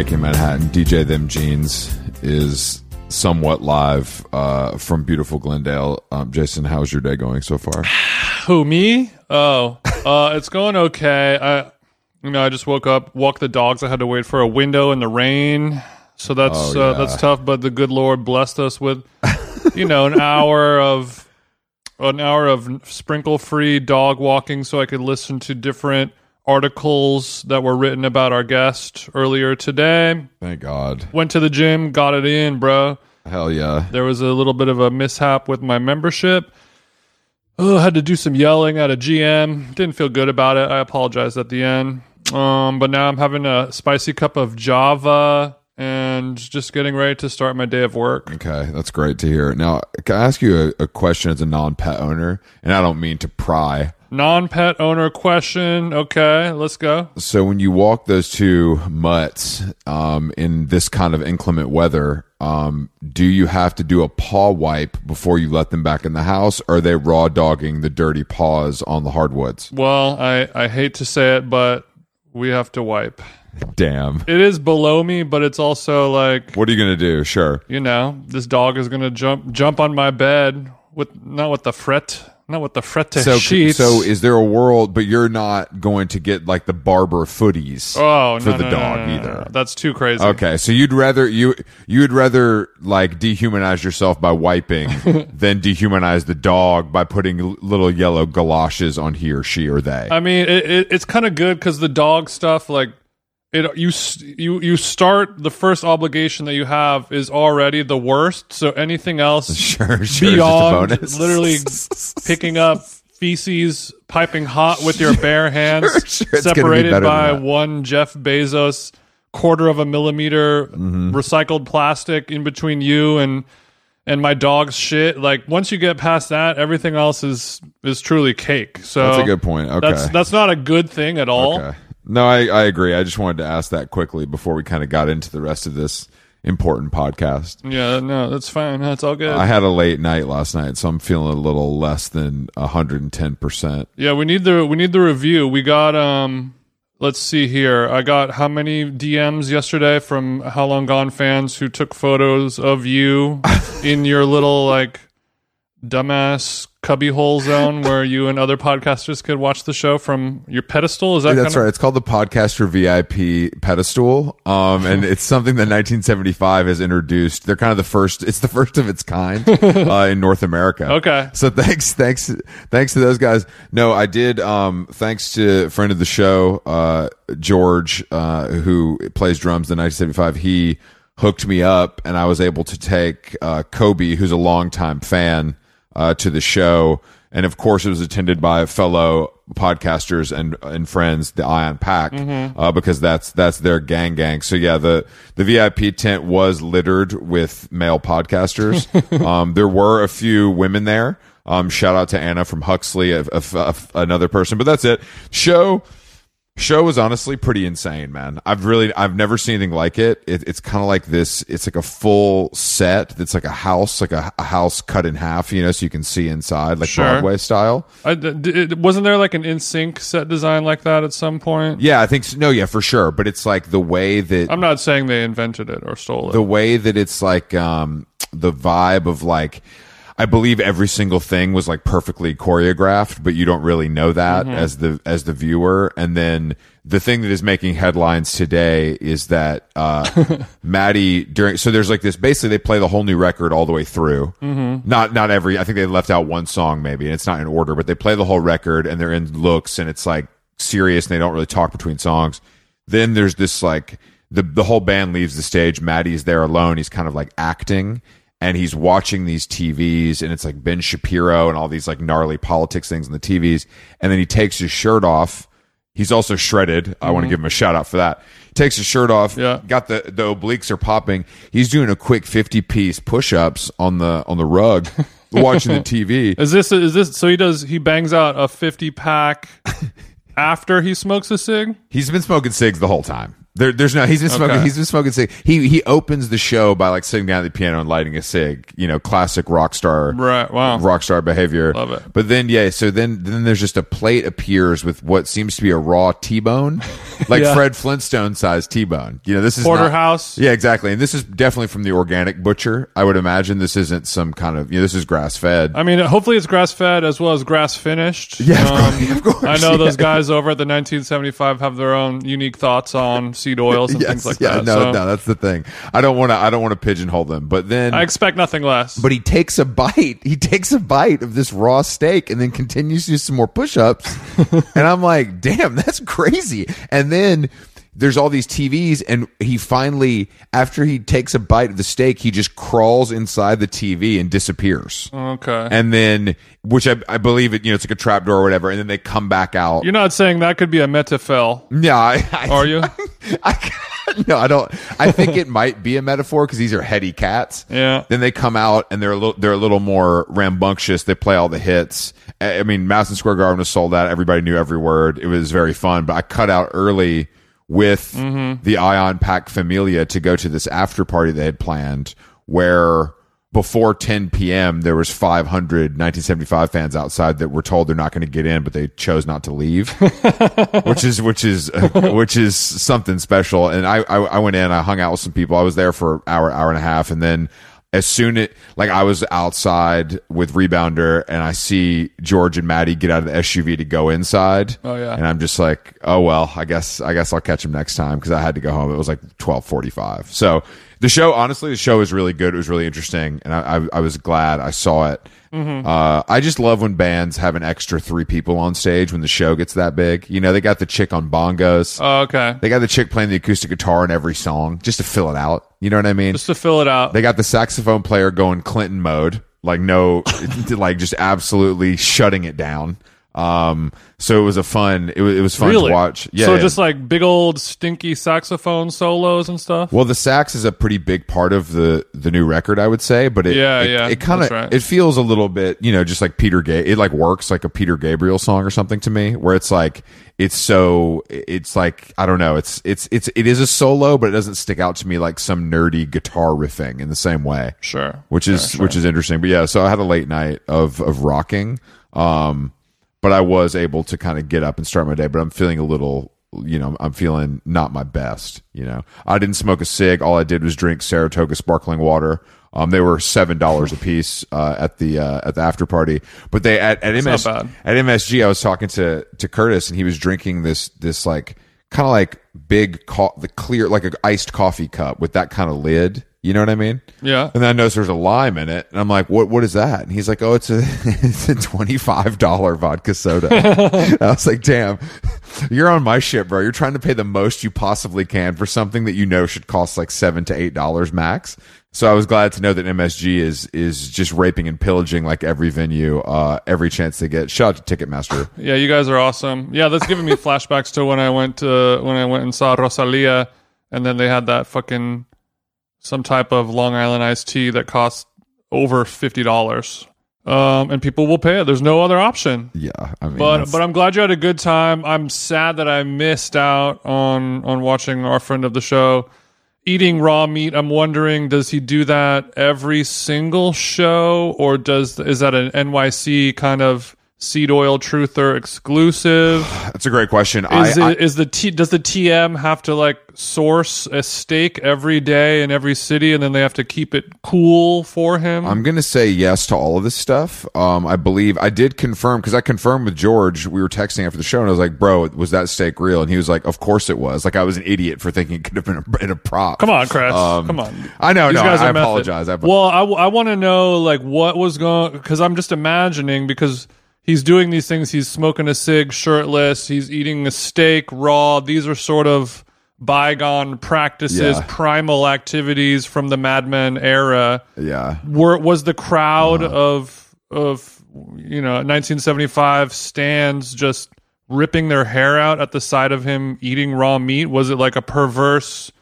Making Manhattan. DJ Them Jeans is somewhat live uh, from beautiful Glendale. Um, Jason, how's your day going so far? Who me? Oh, uh, it's going okay. I, you know, I just woke up, walked the dogs. I had to wait for a window in the rain, so that's Oh, uh, that's tough. But the good Lord blessed us with, you know, an hour of an hour of sprinkle free dog walking, so I could listen to different articles that were written about our guest earlier today. Thank God. Went to the gym, got it in, bro. Hell yeah. There was a little bit of a mishap with my membership. Oh, had to do some yelling at a GM. Didn't feel good about it. I apologized at the end. Um, but now I'm having a spicy cup of Java and just getting ready to start my day of work. Okay, that's great to hear. Now, can I ask you a, a question as a non pet owner? And I don't mean to pry. Non pet owner question. Okay, let's go. So, when you walk those two mutts um, in this kind of inclement weather, um, do you have to do a paw wipe before you let them back in the house? Or are they raw dogging the dirty paws on the hardwoods? Well, I, I hate to say it, but we have to wipe. Damn. It is below me, but it's also like What are you going to do? Sure. you know, this dog is gonna jump jump on my bed with not with the fret, not with the fret So, sheets. so is there a world, but you're not going to get like the barber footies oh, for no, the no, dog no, either? That's too crazy. Okay, so you'd rather you you would rather like dehumanize yourself by wiping than dehumanize the dog by putting little yellow galoshes on he or she or they. I mean, it, it, it's kind of good because the dog stuff, like it, you you you start the first obligation that you have is already the worst. So anything else sure, sure. beyond just a bonus. literally picking up feces piping hot with your bare hands Sure, it's gonna be separated by one jeff bezos quarter of a millimeter Mm-hmm. recycled plastic in between you and and my dog's shit like once you get past that everything else is is truly cake so That's a good point. Okay. that's that's not a good thing at all okay. No, I, I agree. I just wanted to ask that quickly before we kind of got into the rest of this important podcast. yeah no that's fine that's all good I had a late night last night, so I'm feeling a little less than 110%. Yeah, we need the we need the review. We got um let's see here. I got how many DMs yesterday from How Long Gone fans who took photos of you in your little like dumbass cubbyhole zone where you and other podcasters could watch the show from your pedestal. Is that That's right. It's called the Podcaster VIP pedestal, um, and it's something that 1975 has introduced. They're kind of the first. It's the first of its kind uh, in North America. Okay. So thanks, thanks, thanks to those guys. No, I did. Um, thanks to a friend of the show, uh, George, uh, who plays drums in 1975. He hooked me up, and I was able to take uh, Kobe, who's a longtime fan, uh, to the show. And of course, it was attended by fellow podcasters and and friends, the Ion Pack, uh, because that's that's their gang gang. So yeah, the the VIP tent was littered with male podcasters. um, there were a few women there. Um, shout out to Anna from Huxley, a, a- a- another person, but that's it. Show show was honestly pretty insane, man. I've really I've never seen anything like it. it it's kind of like this. It's like a full set. That's like a house, like a, a house cut in half, you know, so you can see inside, like Sure. Broadway style. I, d- d- wasn't there like an in sync set design like that at some point? Yeah, I think so. no, yeah, for sure. But it's like the way that I'm not saying they invented it or stole it. the way that it's like um the vibe of like I believe every single thing was like perfectly choreographed, but you don't really know that as the as the viewer. And then the thing that is making headlines today is that uh Matty during so there's like this basically they play the whole new record all the way through. Mm-hmm. Not not every I think they left out one song maybe and it's not in order, but they play the whole record and they're in looks and it's like serious and they don't really talk between songs. Then there's this like the the whole band leaves the stage. Matty's there alone. He's kind of like acting and he's watching these TVs and it's like Ben Shapiro and all these like gnarly politics things on the TVs. And then he takes his shirt off. He's also shredded. I want to mm-hmm. give him a shout out for that. Takes his shirt off. Yeah. Got the the obliques are popping. He's doing a quick 50 piece push ups on the on the rug watching the TV. Is this is this so he does he bangs out a 50 pack after he smokes a cig? He's been smoking cigs the whole time. There, there's no. He's been smoking. Okay. He's been smoking cig. He he opens the show by like sitting down at the piano and lighting a cig. You know, classic rock star. Right, wow. Rock star behavior. Love it. But then yeah, so then then there's just a plate appears with what seems to be a raw T-bone, like Yeah. Fred Flintstone sized T-bone. You know, this is not- Porterhouse. Yeah, exactly. And this is definitely from the organic butcher. I would imagine this isn't some kind of you know this is grass fed. I mean, hopefully it's grass fed as well as grass finished. Yeah, Um, of course, I know those guys over at the 1975 have their own unique thoughts on seed oils and things like yeah, that. no, so no, that's the thing. I don't want to. I don't want to pigeonhole them. But then, I expect nothing less. but he takes a bite. He takes a bite of this raw steak and then continues to do some more push-ups. and I'm like, damn, that's crazy. And then there's all these TVs, and he finally, after he takes a bite of the steak, he just crawls inside the TV and disappears. okay. And then, which I, I believe it, you know, it's like a trap door or whatever. And then they come back out. You're not saying that could be a metaphel, yeah, I, I, are you? I, no, I don't. I think it might be a metaphor because these are heady cats. Yeah. Then they come out and they're a little, they're a little more rambunctious. They play all the hits. I I mean, Madison Square Garden was sold out. Everybody knew every word. It was very fun. But I cut out early with mm-hmm. the Ion Pack Familia to go to this after party they had planned where before 10 p.m. there was 500 1975 fans outside that were told they're not going to get in, but they chose not to leave which is which is which is something special. And I, I I went in, I hung out with some people. I was there for an hour, hour and a half, and then as soon it like I was outside with rebounder, and I see George and Matty get out of the SUV to go inside. Oh, yeah. and I'm just like, oh well, I guess I guess I'll catch him next time because I had to go home. It was like 12:45. So the show, honestly, the show was really good. It was really interesting, and I I, I was glad I saw it. Uh, I just love when bands have an extra three people on stage when the show gets that big. You know, they got the chick on bongos. Oh, okay. they got the chick playing the acoustic guitar in every song just to fill it out. You know what I mean? Just to fill it out. They got the saxophone player going Clinton mode, like no, like just absolutely shutting it down. Um, so it was a fun. It was it was fun really? to watch. Yeah. So yeah. just like big old stinky saxophone solos and stuff. Well, the sax is a pretty big part of the the new record, I would say. But it, Yeah, it, yeah, it kind of right. it feels a little bit, you know, just like Peter Gay. It like works like a Peter Gabriel song or something to me, where it's like it's so it's like I don't know, it's it's it's it is a solo, but it doesn't stick out to me like some nerdy guitar riffing in the same way Sure. which is which is interesting. But yeah, so I had a late night of of rocking, um, but I was able to kind of get up and start my day. But I'm feeling a little, you know, I'm feeling not my best. You know, I didn't smoke a cig. All I did was drink Saratoga sparkling water. Um, they were seven dollars a piece uh, at the uh, at the after party. But they at at, MS, at MSG, I was talking to to Curtis, and he was drinking this this like kind of like big co- the clear like a iced coffee cup with that kind of lid. You know what I mean? Yeah. And then I noticed there's a lime in it, and I'm like, "What? What is that?" And he's like, "Oh, it's a it's a twenty five dollar vodka soda." I was like, "Damn, you're on my ship, bro. You're trying to pay the most you possibly can for something that you know should cost like seven to eight dollars max." So I was glad to know that MSG is is just raping and pillaging like every venue, uh, every chance they get. Shout out to Ticketmaster. Yeah, you guys are awesome. Yeah, that's giving me flashbacks to when I went to when I went and saw Rosalia, and then they had that fucking some type of Long Island iced tea that costs over fifty dollars. Um, and people will pay it. There's no other option. Yeah, I mean, But that's- but I'm glad you had a good time. I'm sad that I missed out on on watching our friend of the show eating raw meat. I'm wondering, does he do that every single show, or does is that an NYC kind of seed oil truther exclusive? that's a great question. Is I, I, it is the T, does the TM have to like source a steak every day in every city, and then they have to keep it cool for him? I'm gonna say yes to all of this stuff. Um, I believe I did confirm because I confirmed with George. We were texting after the show, and I was like, "Bro, was that steak real?" And he was like, "Of course it was." Like I was an idiot for thinking it could have been a, a prop. Come on, Chris. Um, Come on. I know. These no, I, I apologize. I, well, I, want to know like what was going because I'm just imagining because he's doing these things. He's smoking a cig, shirtless. He's eating a steak raw. These are sort of bygone practices, Yeah. primal activities from the Mad Men era. yeah. Were was the crowd Uh-huh. of of you know 1975 stands just ripping their hair out at the sight of him eating raw meat? Was it like a perverse?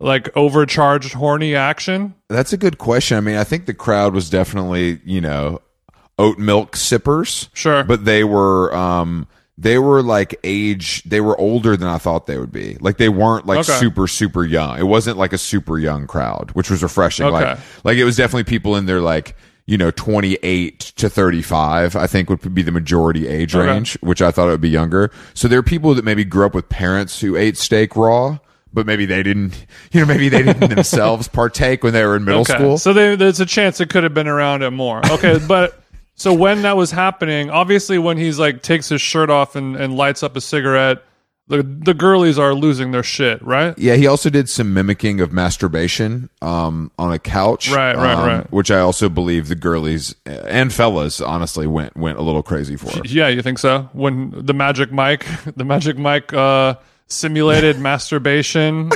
Like overcharged, horny action. That's a good question. I mean, I think the crowd was definitely, you know, oat milk sippers. Sure. But they were um they were like age they were older than I thought they would be. Like they weren't like Okay. super super young. It wasn't like a super young crowd, which was refreshing. Like Okay. like it was definitely people in their like you know, 28 to 35, I think would be the majority age Okay. range, which I thought it would be younger. So there are people that maybe grew up with parents who ate steak raw, but maybe they didn't, you know, maybe they didn't themselves partake when they were in middle Okay. school. So they, there's a chance it could have been around it more. Okay, but so when that was happening, obviously when he's like takes his shirt off and, and lights up a cigarette, the the girlies are losing their shit, right? Yeah, he also did some mimicking of masturbation um, on a couch. Right, right, um, right. Which I also believe the girlies and fellas honestly went went a little crazy for. Yeah, you think so? When the Magic Mike, the Magic Mike uh, simulated masturbation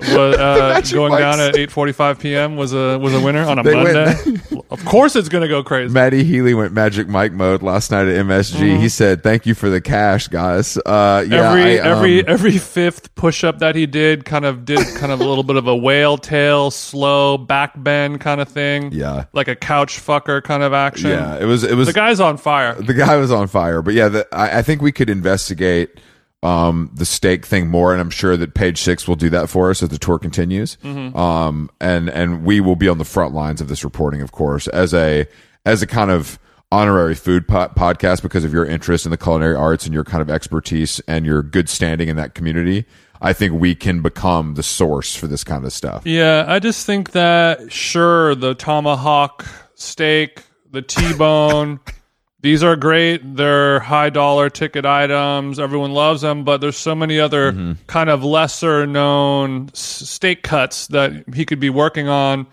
was uh, going Mike's- down at 8:45 p.m. was a was a winner on a They went- Monday. of course, it's gonna go crazy. Matty Healy went Magic Mike mode last night at MSG. He said, "Thank you for the cash, guys." Uh, yeah, Mm-hmm. every I, um, every every fifth push up that he did kind of did kind of a little bit of a whale tail, slow back bend kind of thing. Yeah. like a couch fucker kind of action. yeah, it was it was the guy's on fire. the guy was on fire. But yeah, the, I, I think we could investigate um, the steak thing more, and I'm sure that Page Six will do that for us as the tour continues. Um, and and we will be on the front lines of this reporting, of course, as a as a kind of honorary food po- podcast because of your interest in the culinary arts and your kind of expertise and your good standing in that community. I think we can become the source for this kind of stuff. Yeah, I just think that sure the tomahawk steak, the T-bone, these are great. They're high dollar ticket items. Everyone loves them, but there's so many other Mm-hmm. kind of lesser known steak cuts that he could be working on.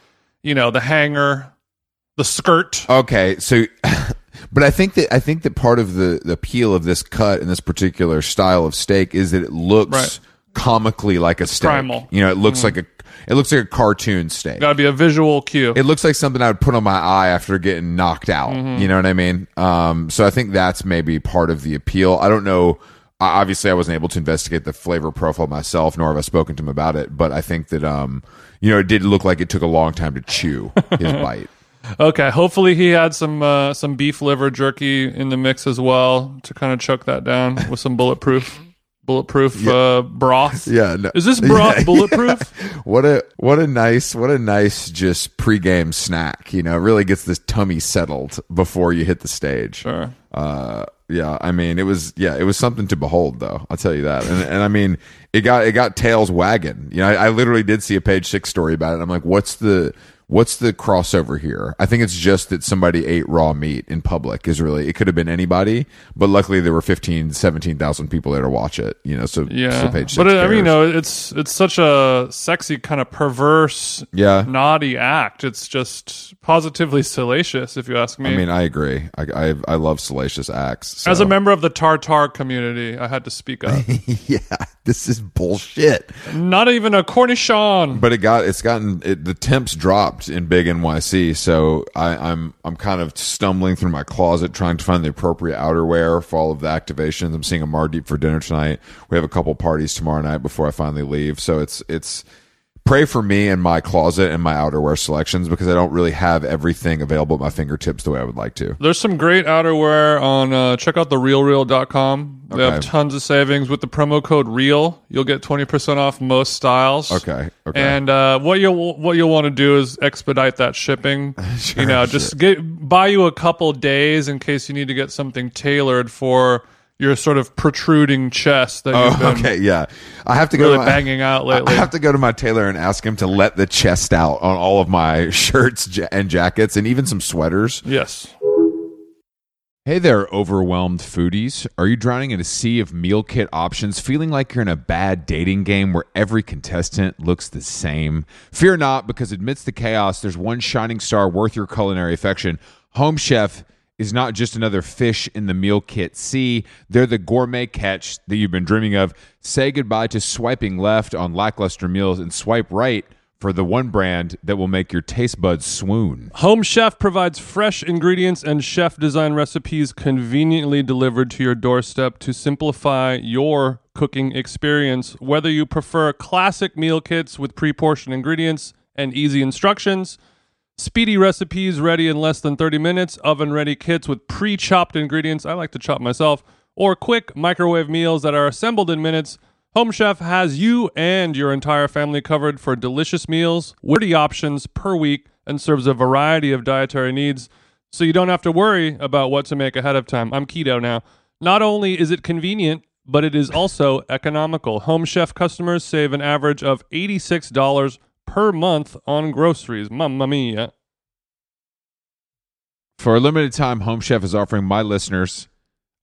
You know, the hanger, the skirt. Okay, so but I think that I think that part of the, the appeal of this cut and this particular style of steak is that it looks Right. comically like a steak. primal. You know, it looks like a it looks like a cartoon steak. Got to be a visual cue. It looks like something I would put on my eye after getting knocked out. Mm-hmm. You know what I mean? Um, so I think that's maybe part of the appeal. I don't know. Obviously, I wasn't able to investigate the flavor profile myself, nor have I spoken to him about it. But I think that, um, you know, it did look like it took a long time to chew his bite. Okay, hopefully he had some uh, some beef liver jerky in the mix as well to kind of choke that down with some bulletproof bulletproof uh, broth. Yeah, no- Is this broth Yeah. bulletproof? what a what a nice what a nice just pregame snack. You know, it really gets this tummy settled before you hit the stage. Sure. Uh, yeah, I mean, it was yeah, it was something to behold, though. I'll tell you that. And and I mean, it got it got tails wagging. You know, I, I literally did see a page six story about it. I'm like, what's the what's the crossover here? I think it's just that somebody ate raw meat in public. Is really it could have been anybody, but luckily there were 15, 17,000 people there to watch it. You know, so Yeah, so page but uh, I mean, you know, it's it's such a sexy kind of perverse, yeah. naughty act. It's just positively salacious, if you ask me. I mean, I agree. I I, I love salacious acts. As a member of the Tartare community, I had to speak up. yeah, this is bullshit. Not even a cornichon. But it got it's gotten it, the temps dropped in big NYC, so I, I'm I'm kind of stumbling through my closet trying to find the appropriate outerwear for all of the activations. I'm seeing a Mardeep for dinner tonight. We have a couple parties tomorrow night before I finally leave, so it's it's pray for me and my closet and my outerwear selections because I don't really have everything available at my fingertips the way I would like to. There's some great outerwear on uh, check out the realreal.com. They have tons of savings with the promo code REAL. You'll get 20% off most styles. Okay, okay. And uh, what you'll what you'll want to do is expedite that shipping. you know, just get buy you a couple days in case you need to get something tailored for your sort of protruding chest that you've Oh, been okay, yeah. I have to go really to my, banging out lately. I have to go to my tailor and ask him to let the chest out on all of my shirts ja- and jackets and even some sweaters. yes. Hey there, overwhelmed foodies. Are you drowning in a sea of meal kit options, feeling like you're in a bad dating game where every contestant looks the same? Fear not, because amidst the chaos, there's one shining star worth your culinary affection. Home Chef is not just another fish in the meal kit sea, they're the gourmet catch that you've been dreaming of. Say goodbye to swiping left on lackluster meals and swipe right for the one brand that will make your taste buds swoon. Home Chef provides fresh ingredients and chef design recipes conveniently delivered to your doorstep to simplify your cooking experience. Whether you prefer classic meal kits with pre portioned ingredients and easy instructions, speedy recipes ready in less than 30 minutes, oven ready kits with pre chopped ingredients, I like to chop myself, or quick microwave meals that are assembled in minutes. Home Chef has you and your entire family covered for delicious meals, witty options per week and serves a variety of dietary needs, so you don't have to worry about what to make ahead of time. I'm keto now. Not only is it convenient, but it is also economical. Home Chef customers save an average of $86 per month on groceries. Mamma mia. For a limited time, Home Chef is offering my listeners,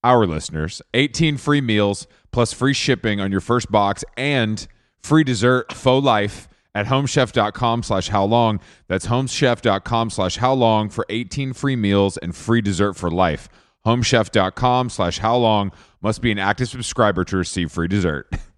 our listeners, 18 free meals plus free shipping on your first box and free dessert faux life at homechef.com slash how long. That's homechef.com slash how long for 18 free meals and free dessert for life. Homechef.com slash how long must be an active subscriber to receive free dessert.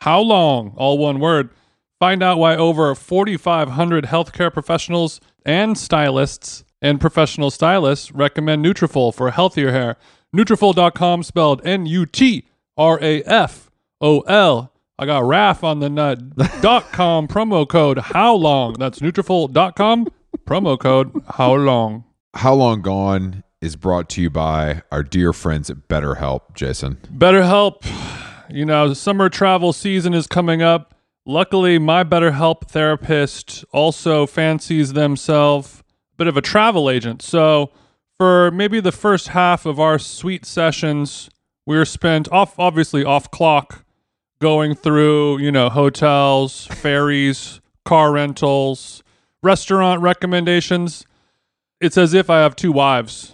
how long? All one word. Find out why over 4,500 healthcare professionals and stylists and professional stylists recommend Nutrafol for healthier hair. Nutrafol.com spelled N-U-T-R-A-F-O-L. I got RAF on the nut. dot com promo code how long? That's Nutrafol.com promo code how long? How Long Gone is brought to you by our dear friends at BetterHelp, Jason. BetterHelp you know, summer travel season is coming up. Luckily, my BetterHelp therapist also fancies themselves a bit of a travel agent. So, for maybe the first half of our sweet sessions, we were spent off, obviously off clock, going through, you know, hotels, ferries, car rentals, restaurant recommendations. It's as if I have two wives.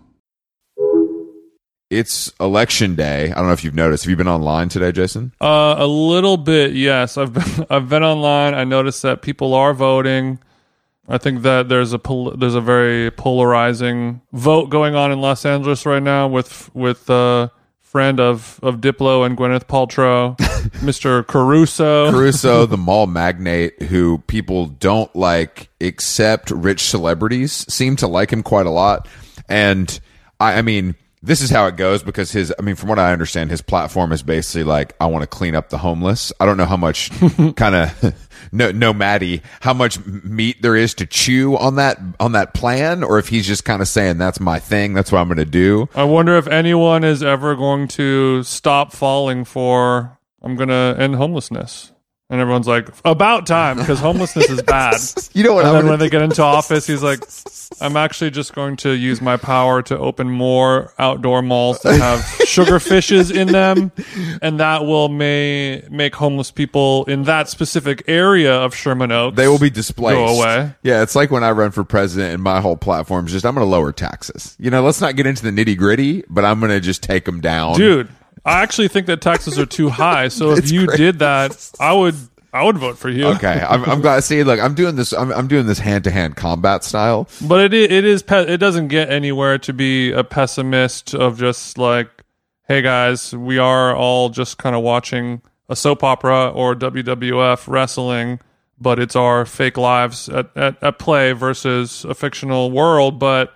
it's election day. I don't know if you've noticed. Have you been online today, Jason? Uh, a little bit, yes. I've been I've been online. I noticed that people are voting. I think that there's a pol- there's a very polarizing vote going on in Los Angeles right now with with uh friend of of Diplo and Gwyneth Paltrow, Mr. Caruso. Caruso, the mall magnate who people don't like except rich celebrities seem to like him quite a lot. And I, I mean, this is how it goes because his i mean from what i understand his platform is basically like i want to clean up the homeless. I don't know how much kind of no no matty how much meat there is to chew on that on that plan or if he's just kind of saying that's my thing that's what i'm going to do. I wonder if anyone is ever going to stop falling for i'm going to end homelessness and everyone's like, about time, because homelessness is bad. you know what? And then when they get into office, he's like, I'm actually just going to use my power to open more outdoor malls that have sugar fishes in them, and that will may make homeless people in that specific area of Sherman Oaks. They will be displaced. Go away. Yeah, it's like when I run for president, and my whole platform is just I'm going to lower taxes. You know, let's not get into the nitty gritty, but I'm going to just take them down, dude. I actually think that taxes are too high. So if you did that, I would I would vote for you. Okay, I'm, I'm glad. See, look, I'm doing this. I'm, I'm doing this hand to hand combat style. But it it is it doesn't get anywhere to be a pessimist of just like, hey guys, we are all just kind of watching a soap opera or WWF wrestling, but it's our fake lives at, at, at play versus a fictional world. But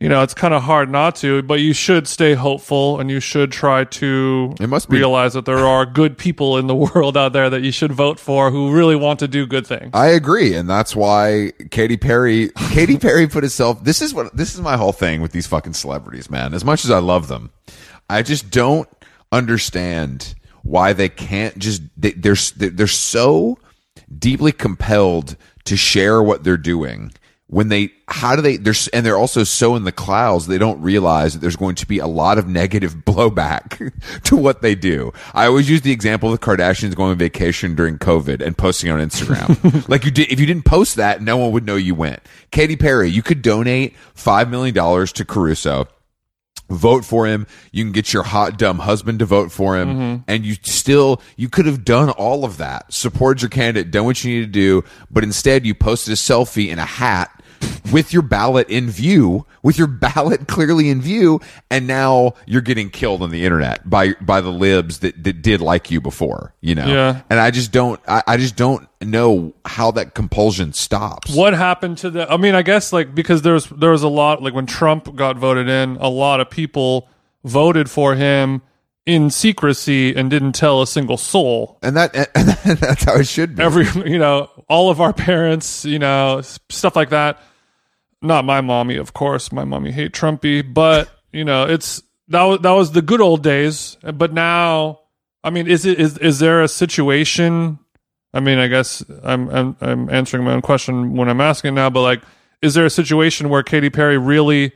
you know, it's kind of hard not to, but you should stay hopeful and you should try to It must be- realize that there are good people in the world out there that you should vote for who really want to do good things. I agree, and that's why Katy Perry. Katy Perry put herself. This is what. This is my whole thing with these fucking celebrities, man. As much as I love them, I just don't understand why they can't just. They, they're they're so deeply compelled to share what they're doing when they how do they they're and they're also so in the clouds they don't realize that there's going to be a lot of negative blowback to what they do. I always use the example of the kardashians going on vacation during covid and posting on instagram. Like you did if you didn't post that no one would know you went. Katy perry you could donate five million dollars to caruso. Vote for him. You can get your hot dumb husband to vote for him. Mm-hmm. And you still you could have done all of that. Support your candidate. Done what you need to do. But instead you posted a selfie in a hat with your ballot in view with your ballot clearly in view and now you're getting killed on the internet by by the libs that, that did like you before you know? Yeah. and i just don't I, I just don't know how that compulsion stops. What happened to the i mean i guess like because there's there was a lot like when trump got voted in a lot of people voted for him in secrecy and didn't tell a single soul. And that and that's how it should be. Every you know all of our parents you know stuff like that not my mommy of course. My mommy hate trumpy but you know it's that was that was the good old days. But now i mean is it is is there a situation? I mean i guess i'm i'm, I'm answering my own question when i'm asking now but like is there a situation where Katy Perry really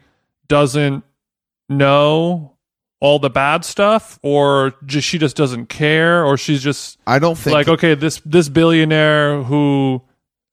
doesn't know all the bad stuff? Or just she just doesn't care? Or she's just i don't think like okay this this billionaire who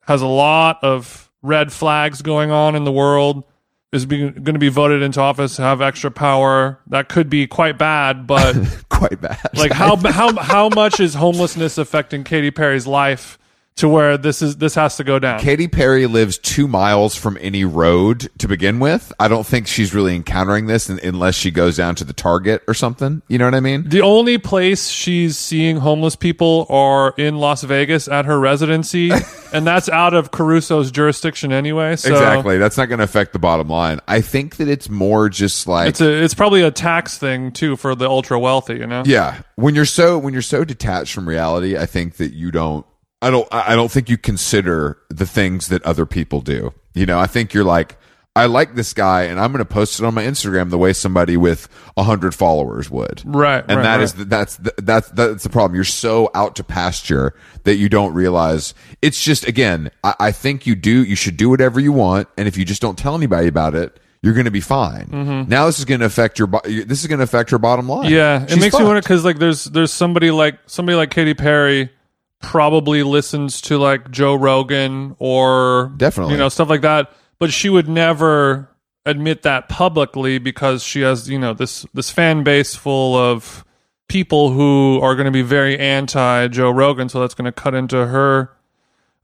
has a lot of red flags going on in the world is going to be voted into office have extra power. That could be quite bad but quite bad. like how how how much is homelessness affecting Katy Perry's life to where this is this has to go down Katy Perry lives two miles from any road to begin with. I don't think she's really encountering this un- unless she goes down to the Target or something. You know what I mean? the only place she's seeing homeless people are in Las Vegas at her residency and that's out of Caruso's jurisdiction anyway so exactly. That's not going to affect the bottom line. I think that it's more just like It's a it's probably a tax thing too for the ultra wealthy, you know. yeah. When you're so when you're so detached from reality, I think that you don't. I don't. I don't think you consider the things that other people do. You know, I think you're like, I like this guy, and I'm going to post it on my Instagram the way somebody with a hundred followers would. Right, and right, that right. is the, that's the, that's that's the problem. You're so out to pasture that you don't realize. It's just again, I, I think you do. You should do whatever you want, and if you just don't tell anybody about it. You're going to be fine. Now this is going to affect your. This is going to affect your bottom line. Mm-hmm. Yeah, it She's makes me wonder because like there's there's somebody like somebody like Katy Perry probably listens to like Joe Rogan or Definitely. you know stuff like that, but she would never admit that publicly because she has you know this this fan base full of people who are going to be very anti Joe Rogan, so that's going to cut into her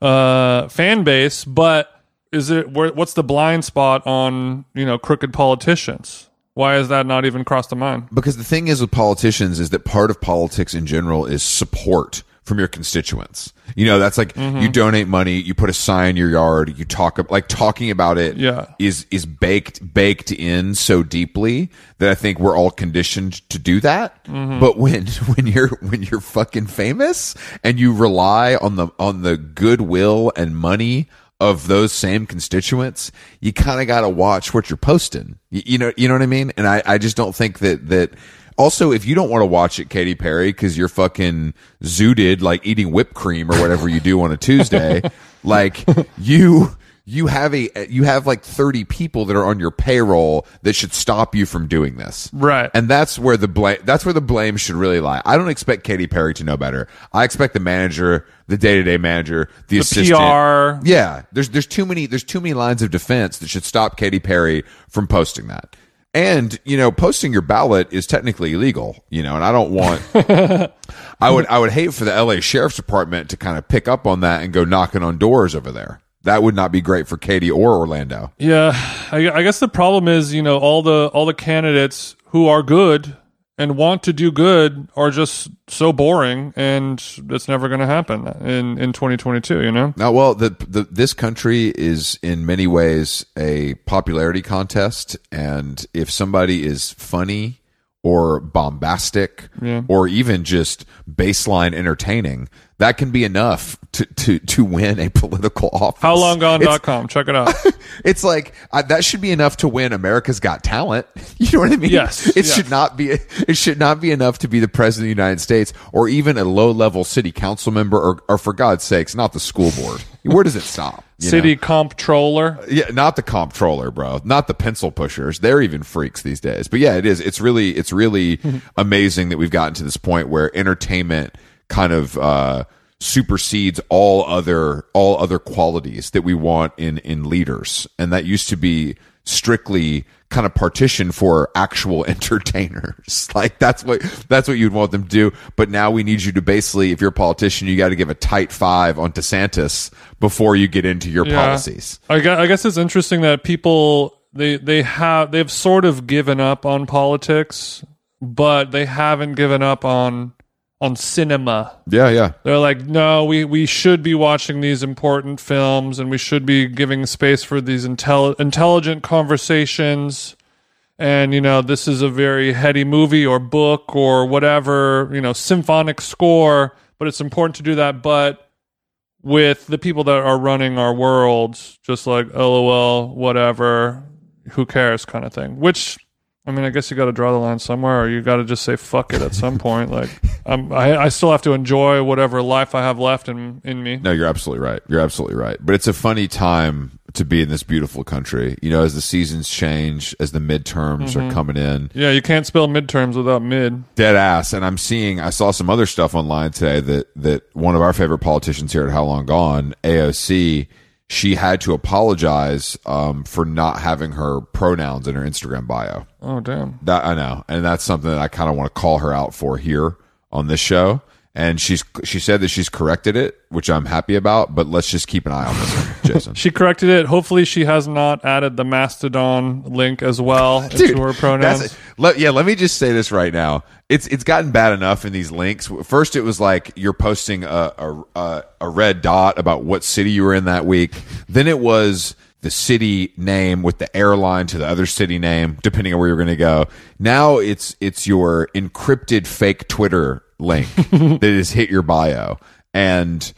uh, fan base. But is it where, what's the blind spot on you know crooked politicians? Why is that not even crossed the mind? because the thing is with politicians is that part of politics in general is support from your constituents. You know, that's like Mm-hmm. you donate money, you put a sign in your yard, you talk like talking about it Yeah. is is baked baked in so deeply that I think we're all conditioned to do that. Mm-hmm. But when when you're when you're fucking famous and you rely on the on the goodwill and money of those same constituents, you kind of got to watch what you're posting. You, you know, you know what I mean? And I, I just don't think that, that also, if you don't want to watch it, Katy Perry, cause you're fucking zooted, like eating whipped cream or whatever you do on a Tuesday, like you, you have a, you have like 30 people that are on your payroll that should stop you from doing this. Right. And that's where the blame that's where the blame should really lie. I don't expect Katy Perry to know better. I expect the manager, the day-to-day manager, the, assistant. PR. Yeah. There's there's too many there's too many lines of defense that should stop Katy Perry from posting that. And, you know, posting your ballot is technically illegal, you know, and I don't want I would I would hate for the LA Sheriff's Department to kind of pick up on that and go knocking on doors over there. That would not be great for katy or Orlando. Yeah, I, I guess the problem is, you know, all the all the candidates who are good and want to do good are just so boring and it's never going to happen in in 2022 you know? Now, well, the, the this country is in many ways a popularity contest, and if somebody is funny or bombastic Yeah. or even just baseline entertaining, that can be enough to to to win a political office. howlonggone.com check it out It's like uh, that should be enough to win America's Got Talent. You know what I mean? Yes, It yes. should not be. It should not be enough to be the president of the United States or even a low level city council member or, or for God's sakes, not the school board. Where does it stop? city know? comptroller Yeah, not the comptroller, bro. Not the pencil pushers. They're even freaks these days. But yeah, it is. It's really, it's really amazing that we've gotten to this point where entertainment kind of uh, supersedes all other all other qualities that we want in in leaders, and that used to be strictly kind of partition for actual entertainers. Like that's what that's what you'd want them to do. But now we need you to basically, if you're a politician, you got to give a tight five on DeSantis before you get into your Yeah. policies. I guess, I guess it's interesting that people they they have they've sort of given up on politics, but they haven't given up on on cinema. Yeah, yeah. They're like, no, we, we should be watching these important films and we should be giving space for these intel- intelligent conversations. And, you know, this is a very heady movie or book or whatever, you know, symphonic score, but it's important to do that. But with the people that are running our world, just like, oh, lol, whatever, who cares kind of thing, which. I mean, I guess you got to draw the line somewhere, or you got to just say "fuck it" at some point. Like, I'm, I, I still have to enjoy whatever life I have left in in me. No, you're absolutely right. You're absolutely right. But it's a funny time to be in this beautiful country. You know, as the seasons change, as the midterms are mm-hmm. coming in, Yeah, you can't spell midterms without mid. dead ass. And I'm seeing, I saw some other stuff online today that that one of our favorite politicians here at How Long Gone, AOC, she had to apologize um, for not having her pronouns in her Instagram bio. Oh damn. That I know, and that's something that I kind of want to call her out for here on this show. And she's she said that she's corrected it, which I'm happy about. But let's just keep an eye on this, Jason. She corrected it. Hopefully, she has not added the Mastodon link as well into her pronouns. Let, yeah, let me just say this right now. It's it's gotten bad enough in these links. First, it was like you're posting a a, a, a red dot about what city you were in that week. Then it was the city name with the airline to the other city name, depending on where you're going to go. Now it's it's your encrypted fake Twitter link that has hit your bio and.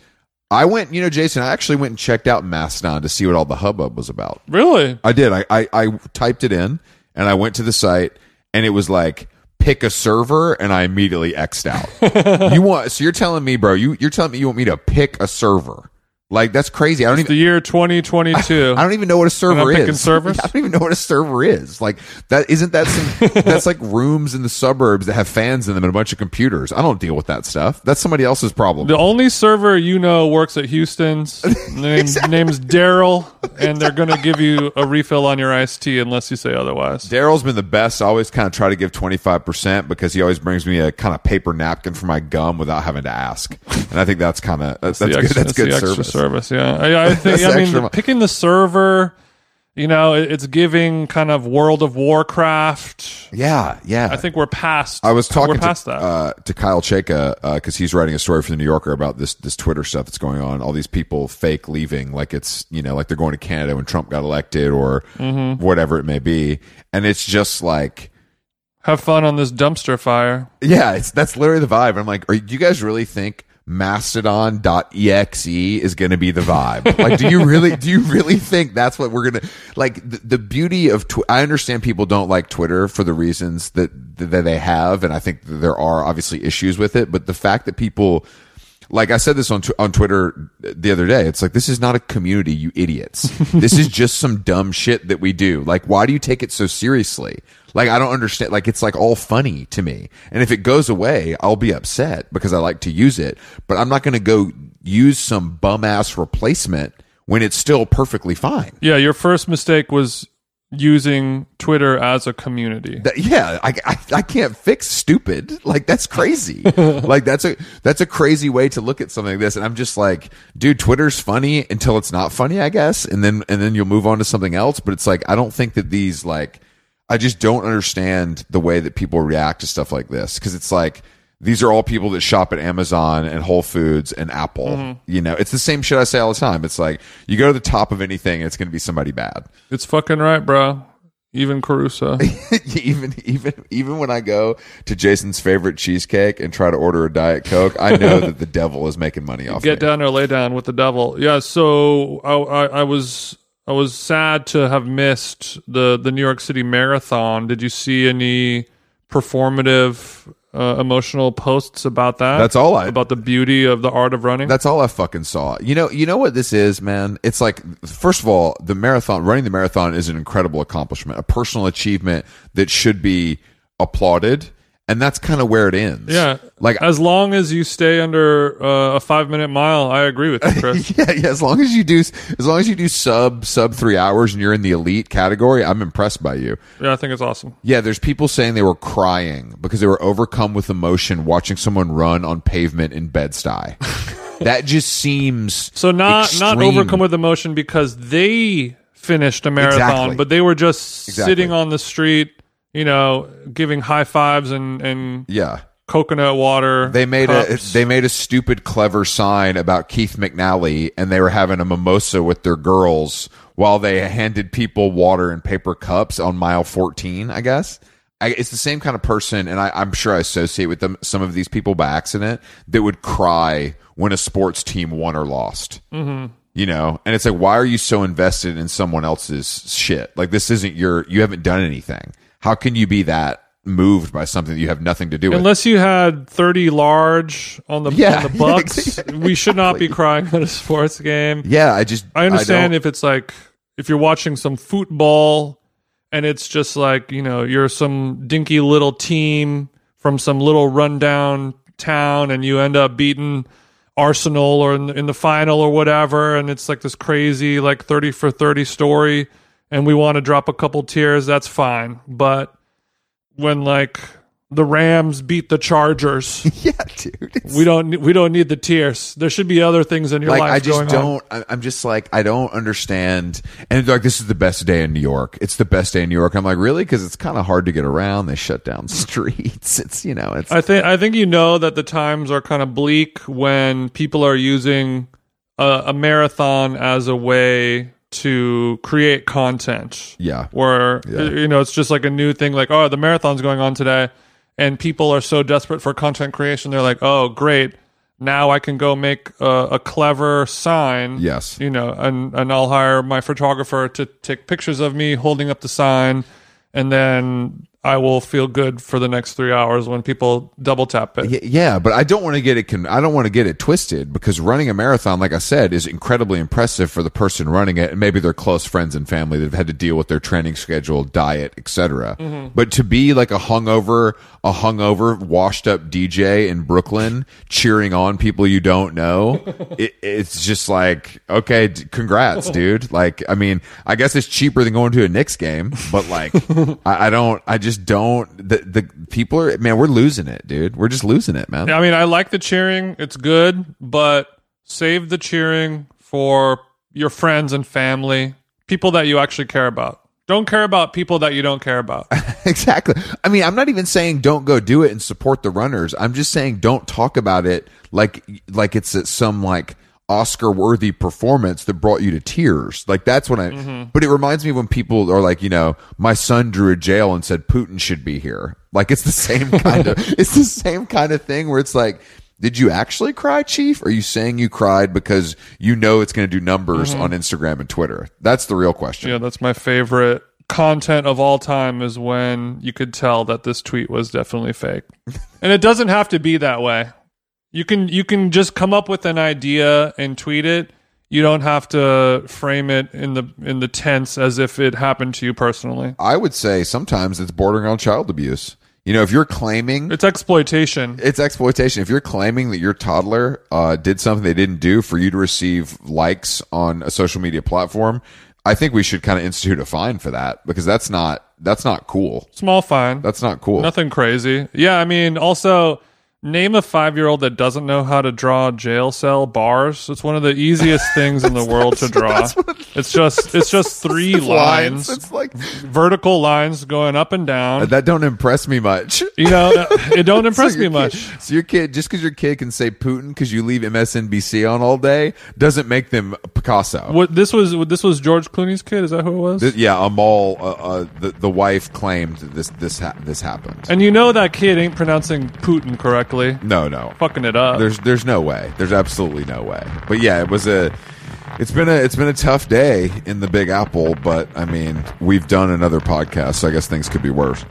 I went, you know, Jason. I actually went and checked out Mastodon to see what all the hubbub was about. Really? I did. I, I, I typed it in and I went to the site and it was like pick a server and I immediately X'd out. you want so you're telling me, bro, you you're telling me you want me to pick a server. Like that's crazy. I don't even The year 2022. I don't even know what a server is. servers? I don't even know what a server is. Like that isn't that some that's like rooms in the suburbs that have fans in them and a bunch of computers. I don't deal with that stuff. That's somebody else's problem. The only server you know works at Houston's. Name's, name's Daryl, and they're going to give you a refill on your iced tea unless you say otherwise. Daryl's been the best. I always kind of try to give 25% because he always brings me a kind of paper napkin for my gum without having to ask. And I think that's kind of that's, that's good, extra, that's good the extra service. Service. Yeah, I, I think. I mean, mo- picking the server. You know, it- it's giving kind of World of Warcraft. Yeah, yeah. I think we're past. I was talking We're past to that. uh, to Kyle Chayka because he's writing a story for the New Yorker about this this Twitter stuff that's going on. All these people fake leaving, like it's you know like they're going to Canada when Trump got elected or Mm-hmm. whatever it may be, and it's just like Have fun on this dumpster fire. yeah, it's that's literally the vibe. I'm like, are do you guys really think? Mastodon.exe is going to be the vibe. Like, do you really, do you really think that's what we're going to, like, the, the beauty of, tw- I understand people don't like Twitter for the reasons that, that they have. And I think there are obviously issues with it, but the fact that people, like I said this on tw- on Twitter the other day. It's like this is not a community, you idiots. this is just some dumb shit that we do. Like, why do you take it so seriously? Like, I don't understand. Like, it's like all funny to me. And if it goes away, I'll be upset because I like to use it. But I'm not going to go use some bum ass replacement when it's still perfectly fine. Yeah, your first mistake was using Twitter as a community. That- yeah, I, I I can't fix stupid. Like that's crazy. like that's a that's a crazy way to look at something like this. And I'm just like, dude, Twitter's funny until it's not funny, I guess. And then and then you'll move on to something else. But it's like I don't think that these like I just don't understand the way that people react to stuff like this because it's like these are all people that shop at Amazon and Whole Foods and Apple. Mm-hmm. You know, it's the same shit I say all the time. It's like you go to the top of anything, it's going to be somebody bad. It's fucking right, bro. Even Caruso. even even even when I go to Jason's favorite cheesecake and try to order a diet coke, I know that the devil is making money off it. Get me. down or lay down with the devil. Yeah. So I, I, I was I was sad to have missed the the New York City Marathon. Did you see any performative, uh, emotional posts about that? That's all I- about the beauty of the art of running. That's all I fucking saw. You know, you know what this is, man. It's like first of all, the marathon, running the marathon is an incredible accomplishment, a personal achievement that should be applauded, and that's kind of where it ends. yeah. Like as long as you stay under uh, a five minute mile, I agree with you, Chris. yeah, yeah. As long as you do, as long as you do sub sub three hours and you're in the elite category, I'm impressed by you. yeah, I think it's awesome. Yeah, there's people saying they were crying because they were overcome with emotion watching someone run on pavement in Bed Stuy. that just seems So not not overcome with emotion because they finished a marathon, Exactly. but they were just Exactly. sitting on the street, you know, giving high fives and and yeah. Coconut water. They made cups. a they made a stupid clever sign about Keith McNally and they were having a mimosa with their girls while they handed people water in paper cups on mile 14, I guess. I, it's the same kind of person, and I, I'm sure I associate with them some of these people by accident that would cry when a sports team won or lost. Mm-hmm. You know, and it's like, why are you so invested in someone else's shit? Like, this isn't your. You haven't done anything. How can you be that moved by something that you have nothing to do with? Unless you had thirty large on the Yeah, on the yeah, Bucks, we should not be crying at a sports game. Yeah, I just I understand don't- if it's like if you're watching some football and it's just like you know you're some dinky little team from some little rundown town and you end up beating Arsenal or in, in the final or whatever and it's like this crazy like 30 for 30 story and we want to drop a couple tears that's fine but when like the Rams beat the Chargers yeah, dude. It's we don't we don't need the tears there should be other things in your like life I just don't. I- I'm just like I don't understand. And like, this is the best day in New York. It's the best day in New York. I'm like, really? Because it's kind of hard to get around. They shut down streets. It's you know, it's I think I think you know that the times are kind of bleak when people are using a, a marathon as a way to create content. yeah, Where Yeah. you know it's just like a new thing, like oh the marathon's going on today, and people are so desperate for content creation, they're like oh great, now I can go make a, a clever sign. yes. You know, and and I'll hire my photographer to take pictures of me holding up the sign, and then I will feel good for the next three hours when people double tap it. Yeah, but I don't want to get it. Con- I don't want to get it twisted because running a marathon, like I said, is incredibly impressive for the person running it, and maybe their close friends and family that have had to deal with their training schedule, diet, etc. Mm-hmm. But to be like a hungover, a hungover, washed up DJ in Brooklyn cheering on people you don't know, it, it's just like, okay, d- congrats, dude. Like, I mean, I guess it's cheaper than going to a Knicks game, but like, I, I don't, I just don't. The the people are, man, we're losing it, dude. We're just losing it, man. I mean, I like the cheering; it's good, but save the cheering for your friends and family, people that you actually care about. Don't care about people that you don't care about. exactly. I mean, I'm not even saying don't go do it and support the runners. I'm just saying don't talk about it like like it's a- some like Oscar worthy performance that brought you to tears. Like that's when I. Mm-hmm. But it reminds me when people are like, you know, my son drew a jail and said Putin should be here. Like it's the same kind of it's the same kind of thing where it's like. Did you actually cry, Chief? Are you saying you cried because you know it's going to do numbers mm-hmm. on Instagram and Twitter? That's the real question. yeah, that's my favorite content of all time is when you could tell that this tweet was definitely fake. and it doesn't have to be that way. You can you can just come up with an idea and tweet it. You don't have to frame it in the in the tense as if it happened to you personally. I would say sometimes it's bordering on child abuse. You know, if you're claiming It's exploitation. it's exploitation, if you're claiming that your toddler uh, did something they didn't do for you to receive likes on a social media platform, I think we should kind of institute a fine for that because that's not that's not cool. Small fine. That's not cool. Nothing crazy. Yeah, I mean, also Name a five year old that doesn't know how to draw jail cell bars. It's one of the easiest things in the world to draw. It's just it's just three lines, It's like vertical lines going up and down. that don't impress me much. You know, it don't impress So me your much. Kid, so your kid, just because your kid can say Putin because you leave MSNBC on all day, doesn't make them Picasso. What this was this was George Clooney's kid. Is that who it was? Th- yeah, Amal, uh, uh, the the wife claimed this this ha- this happened. and you know that kid ain't pronouncing Putin correctly. No, no, Fucking it up. there's there's no way. There's absolutely no way. But yeah, it was a. It's been a it's been a tough day in the Big Apple, but I mean we've done another podcast, so I guess things could be worse.